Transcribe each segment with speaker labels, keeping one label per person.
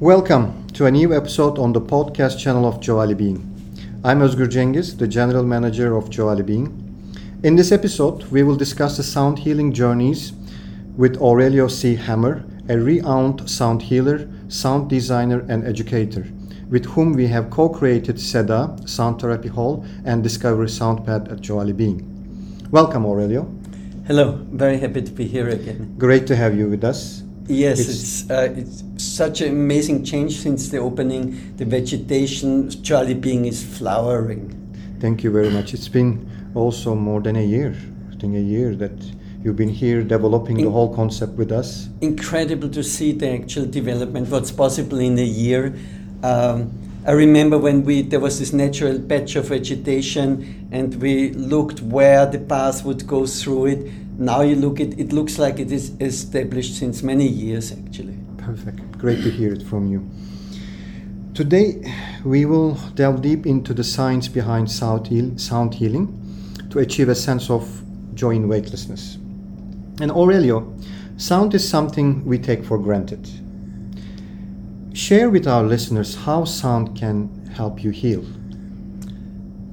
Speaker 1: Welcome to a new episode on the podcast channel of Joali Being. I'm Özgür Cengiz, the general manager of Joali Being. In this episode, we will discuss the sound healing journeys with Aurelio C. Hammer, a renowned sound healer, sound designer, and educator, with whom we have co created SEDA, Sound Therapy Hall, and Discovery Sound Path at Joali Being. Welcome, Aurelio.
Speaker 2: Hello, very happy to be here again.
Speaker 1: Great to have you with us.
Speaker 2: Yes, it's, it's, uh, it's such an amazing change since the opening. The vegetation, Joali Being is flowering.
Speaker 1: Thank you very much. It's been also more than a year. I think a year that you've been here developing in, the whole concept with us.
Speaker 2: Incredible to see the actual development, what's possible in a year. Um, I remember when we there was this natural patch of vegetation, and we looked where the path would go through it. Now you look at it looks like it is established since many years actually.
Speaker 1: Perfect. Great to hear it from you. Today we will delve deep into the science behind sound, sound healing to achieve a sense of joy in weightlessness. And Aurelio, sound is something we take for granted. Share with our listeners how sound can help you heal.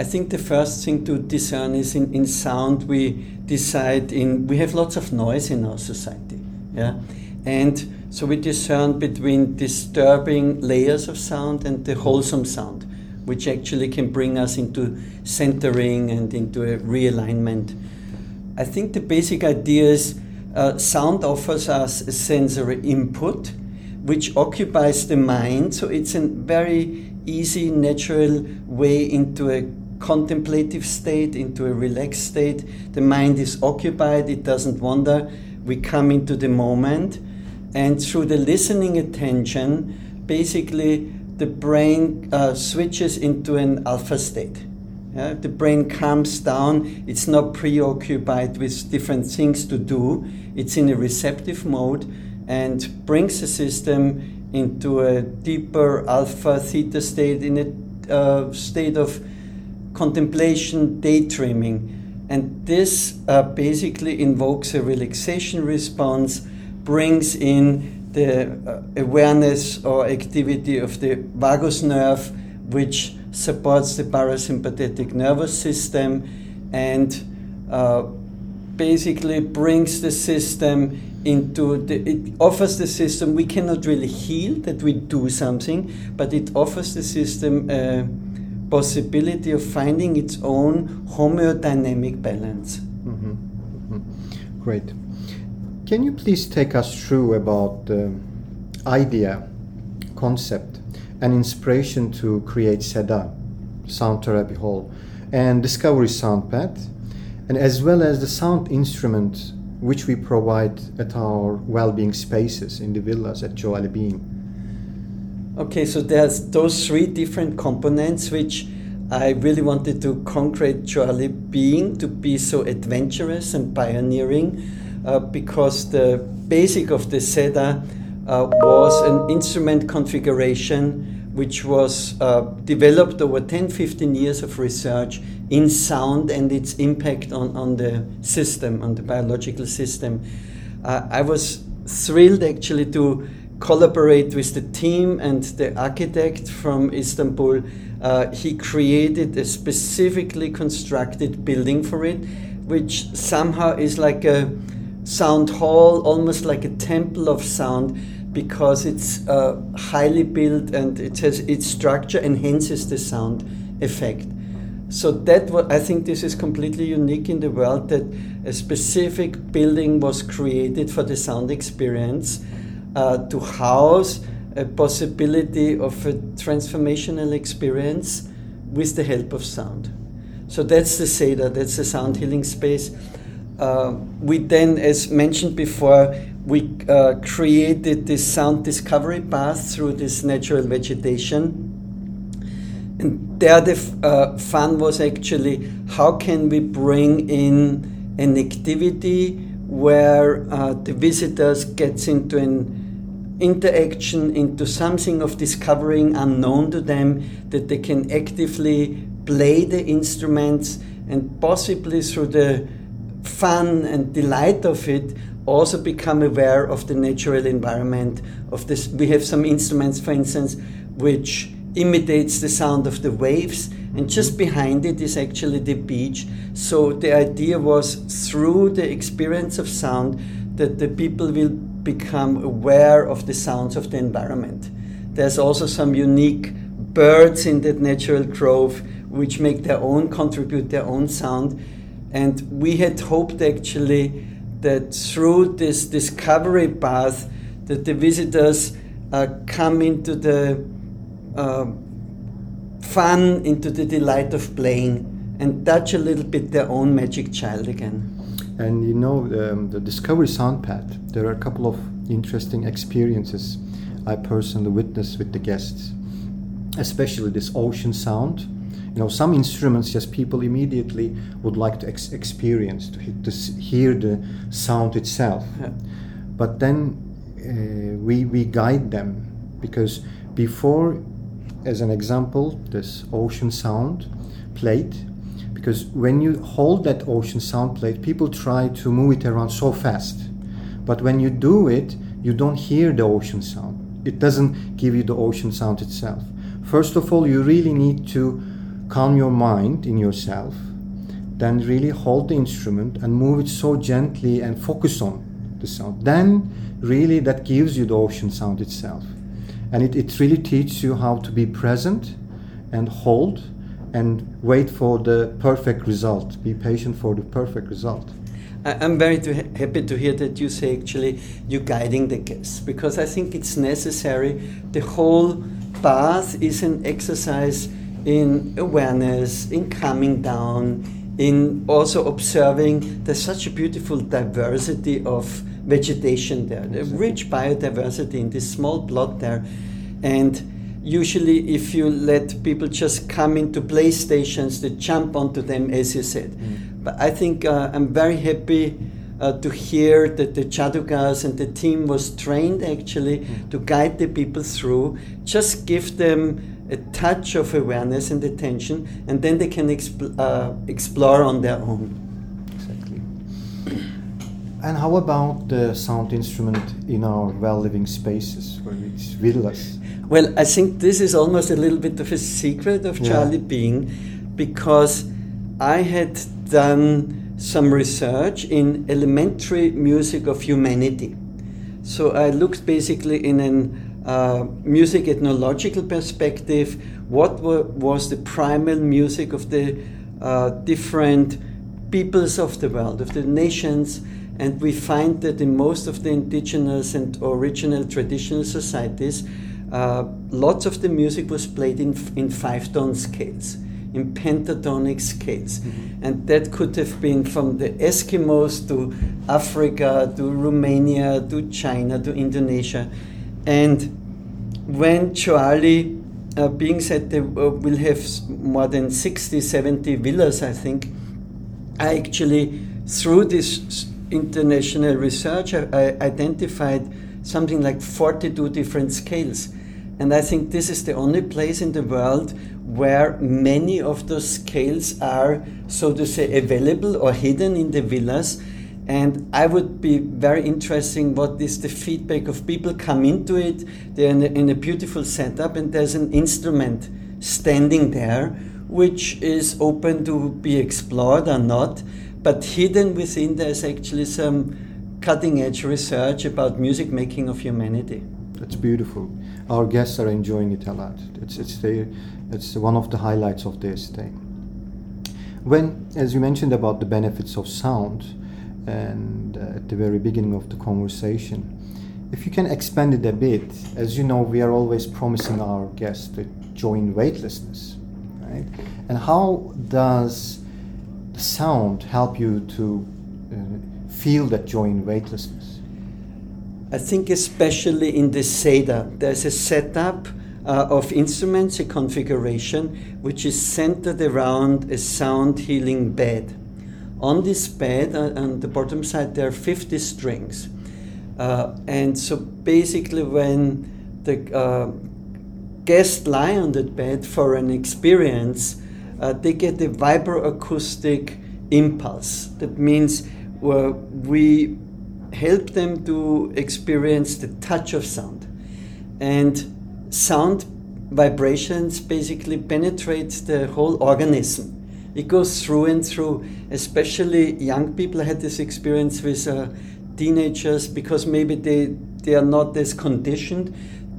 Speaker 2: I think the first thing to discern is in, in sound we decide in we have lots of noise in our society. Yeah. And so we discern between disturbing layers of sound and the wholesome sound, which actually can bring us into centering and into a realignment I think the basic idea is uh, sound offers us a sensory input which occupies the mind, so it's a very easy, natural way into a contemplative state, into a relaxed state. The mind is occupied, it doesn't wander. We come into the moment, and through the listening attention, basically the brain uh, switches into an alpha state. Yeah, the brain calms down, it's not preoccupied with different things to do, it's in a receptive mode and brings the system into a deeper alpha theta state, in a uh, state of contemplation, daydreaming. And this uh, basically invokes a relaxation response, brings in the uh, awareness or activity of the vagus nerve, which supports the parasympathetic nervous system and uh, basically brings the system into the it offers the system we cannot really heal that we do something but it offers the system a possibility of finding its own homeodynamic balance
Speaker 1: mm-hmm. Mm-hmm. great can you please take us through about the idea concept and inspiration to create SEDA, Sound Therapy Hall, and Discovery Sound Path, and as well as the sound instrument which we provide at our well-being spaces in the villas at Joali Being.
Speaker 2: Okay, so there's those three different components which I really wanted to concrete Joali Being to be so adventurous and pioneering uh, because the basic of the SEDA uh, was an instrument configuration which was uh, developed over 10 15 years of research in sound and its impact on, on the system, on the biological system. Uh, I was thrilled actually to collaborate with the team and the architect from Istanbul. Uh, he created a specifically constructed building for it, which somehow is like a sound hall, almost like a temple of sound because it's uh, highly built and it has its structure enhances the sound effect. So that I think this is completely unique in the world that a specific building was created for the sound experience uh, to house a possibility of a transformational experience with the help of sound. So that's the SEDA, that's the sound healing space. Uh, we then, as mentioned before, we uh, created this sound discovery path through this natural vegetation. And there, the uh, fun was actually how can we bring in an activity where uh, the visitors gets into an interaction, into something of discovering unknown to them, that they can actively play the instruments and possibly through the fun and delight of it also become aware of the natural environment of this. We have some instruments, for instance, which imitates the sound of the waves, and just behind it is actually the beach. So the idea was through the experience of sound that the people will become aware of the sounds of the environment. There's also some unique birds in that natural grove which make their own contribute their own sound and we had hoped actually that through this discovery path that the visitors uh, come into the uh, fun into the delight of playing and touch a little bit their own magic child again.
Speaker 1: And you know um, the discovery sound path there are a couple of interesting experiences i personally witnessed with the guests especially this ocean sound you know some instruments just people immediately would like to ex- experience to, to hear the sound itself. Yeah. but then uh, we we guide them because before as an example this ocean sound plate because when you hold that ocean sound plate people try to move it around so fast. But when you do it you don't hear the ocean sound. It doesn't give you the ocean sound itself. First of all you really need to calm your mind in yourself, then really hold the instrument and move it so gently and focus on the sound. Then, really, that gives you the ocean sound itself. And it, it really teaches you how to be present and hold and wait for the perfect result. Be patient for the perfect result.
Speaker 2: I'm very to ha- happy to hear that you say actually you're guiding the guests because I think it's necessary. The whole path is an exercise in awareness, in calming down, in also observing there's such a beautiful diversity of vegetation there, the rich biodiversity in this small plot there. And usually, if you let people just come into play stations, they jump onto them, as you said. Mm. But I think uh, I'm very happy. Uh, to hear that the Jadugars and the team was trained actually mm. to guide the people through, just give them a touch of awareness and attention, and then they can expl- uh, explore on their own.
Speaker 1: Exactly. And how about the sound instrument in our well living spaces, where it's us?
Speaker 2: Well, I think this is almost a little bit of a secret of Joali yeah. Being because I had done some research in elementary music of humanity. So I looked basically in an uh, music ethnological perspective, what were, was the primal music of the uh, different peoples of the world, of the nations, and we find that in most of the indigenous and original traditional societies, uh, lots of the music was played in, in five tone scales, in pentatonic scales. Mm-hmm. And that could have been from the Eskimos to Africa to Romania to China to Indonesia. And when Joali, uh, being said they uh, will have more than 60, 70 villas, I think, I actually, through this international research, I, I identified something like 42 different scales. And I think this is the only place in the world where many of those scales are, so to say, available or hidden in the villas and I would be very interesting what is the feedback of people come into it. They're in a, in a beautiful setup, and there's an instrument standing there, which is open to be explored or not. But hidden within, there's actually some cutting edge research about music making of humanity.
Speaker 1: That's beautiful. Our guests are enjoying it a lot. It's, it's, the, it's one of the highlights of their stay. When, as you mentioned about the benefits of sound, and uh, at the very beginning of the conversation. If you can expand it a bit, as you know, we are always promising our guests to join weightlessness, right? And how does the sound help you to uh, feel that joy in weightlessness?
Speaker 2: I think, especially in the SEDA, there's a setup uh, of instruments, a configuration which is centered around a sound healing bed. On this bed, uh, on the bottom side, there are 50 strings. Uh, and so basically, when the uh, guests lie on that bed for an experience, uh, they get a vibroacoustic impulse. That means we help them to experience the touch of sound. And sound vibrations basically penetrate the whole organism. It goes through and through, especially young people had this experience with uh, teenagers because maybe they, they are not as conditioned.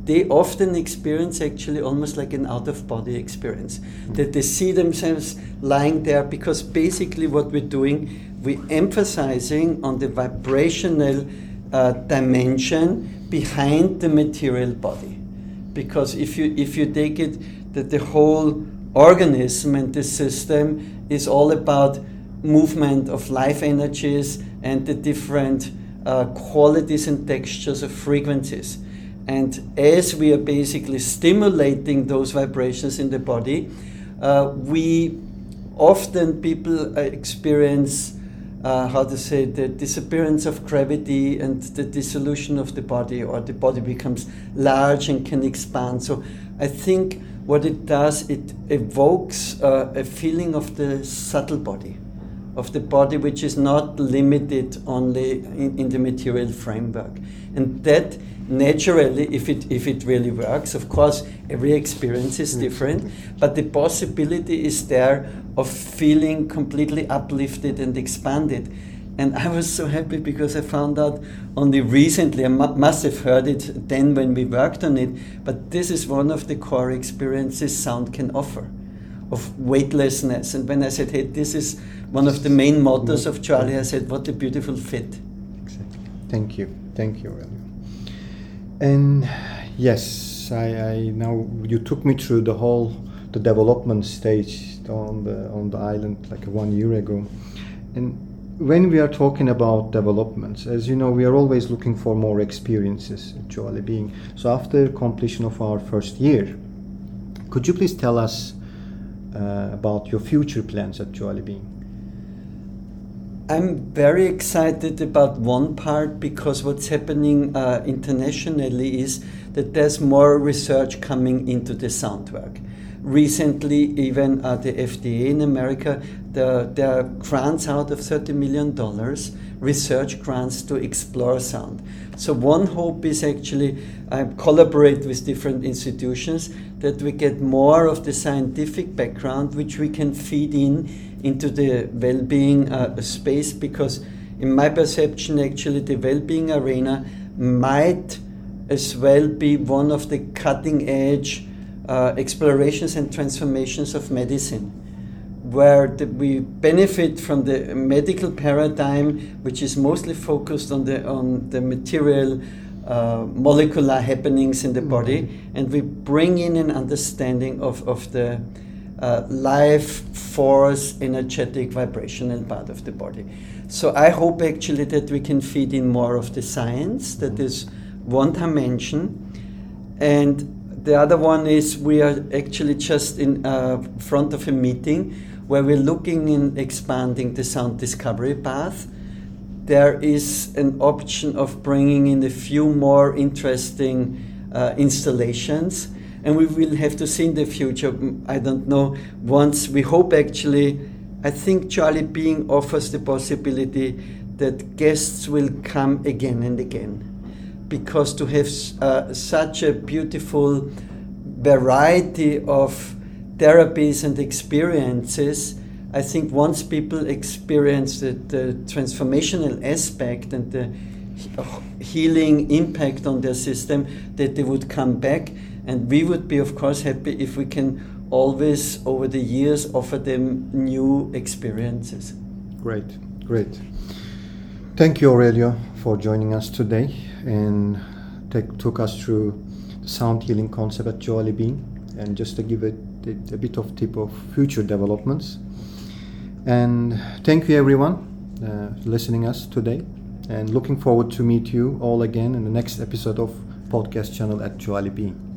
Speaker 2: They often experience actually almost like an out of body experience that they see themselves lying there because basically what we're doing we're emphasizing on the vibrational uh, dimension behind the material body. Because if you if you take it that the whole organism and the system is all about movement of life energies and the different uh, qualities and textures of frequencies and as we are basically stimulating those vibrations in the body, uh, we often people uh, experience uh, how to say the disappearance of gravity and the dissolution of the body, or the body becomes large and can expand. So I think what it does, it evokes uh, a feeling of the subtle body, of the body which is not limited only in, in the material framework, and that naturally if it if it really works of course every experience is different but the possibility is there of feeling completely uplifted and expanded and I was so happy because I found out only recently, I must have heard it then when we worked on it, but this is one of the core experiences sound can offer of weightlessness. And when I said, hey, this is one of the main mottos of Joali, I said, what a beautiful fit.
Speaker 1: Exactly. Thank you. Thank you, and yes, I, I now you took me through the whole the development stage on the on the island like one year ago, and when we are talking about developments, as you know, we are always looking for more experiences at Joali Being. So after completion of our first year, could you please tell us uh, about your future plans at Joali Being?
Speaker 2: I'm very excited about one part because what's happening uh, internationally is that there's more research coming into the sound work. Recently, even uh, the FDA in America, the, there are grants out of $30 million, research grants to explore sound. So, one hope is actually I collaborate with different institutions that we get more of the scientific background which we can feed in into the well-being uh, space because in my perception actually the well-being arena might as well be one of the cutting edge uh, explorations and transformations of medicine where the, we benefit from the medical paradigm which is mostly focused on the on the material uh, molecular happenings in the body mm-hmm. and we bring in an understanding of, of the uh, life force, energetic, vibrational part of the body. So I hope actually that we can feed in more of the science. That is one dimension, and the other one is we are actually just in uh, front of a meeting where we're looking in expanding the sound discovery path. There is an option of bringing in a few more interesting uh, installations and we will have to see in the future. I don't know. Once we hope actually, I think Joali Being offers the possibility that guests will come again and again, because to have uh, such a beautiful variety of therapies and experiences. I think once people experience the, the transformational aspect and the healing impact on their system, that they would come back and we would be, of course, happy if we can always, over the years, offer them new experiences.
Speaker 1: Great, great. Thank you, Aurelio, for joining us today and take, took us through the sound healing concept at Joali Being and just to give it a, a bit of tip of future developments. And thank you, everyone, uh, listening us today and looking forward to meet you all again in the next episode of podcast channel at Joali Being.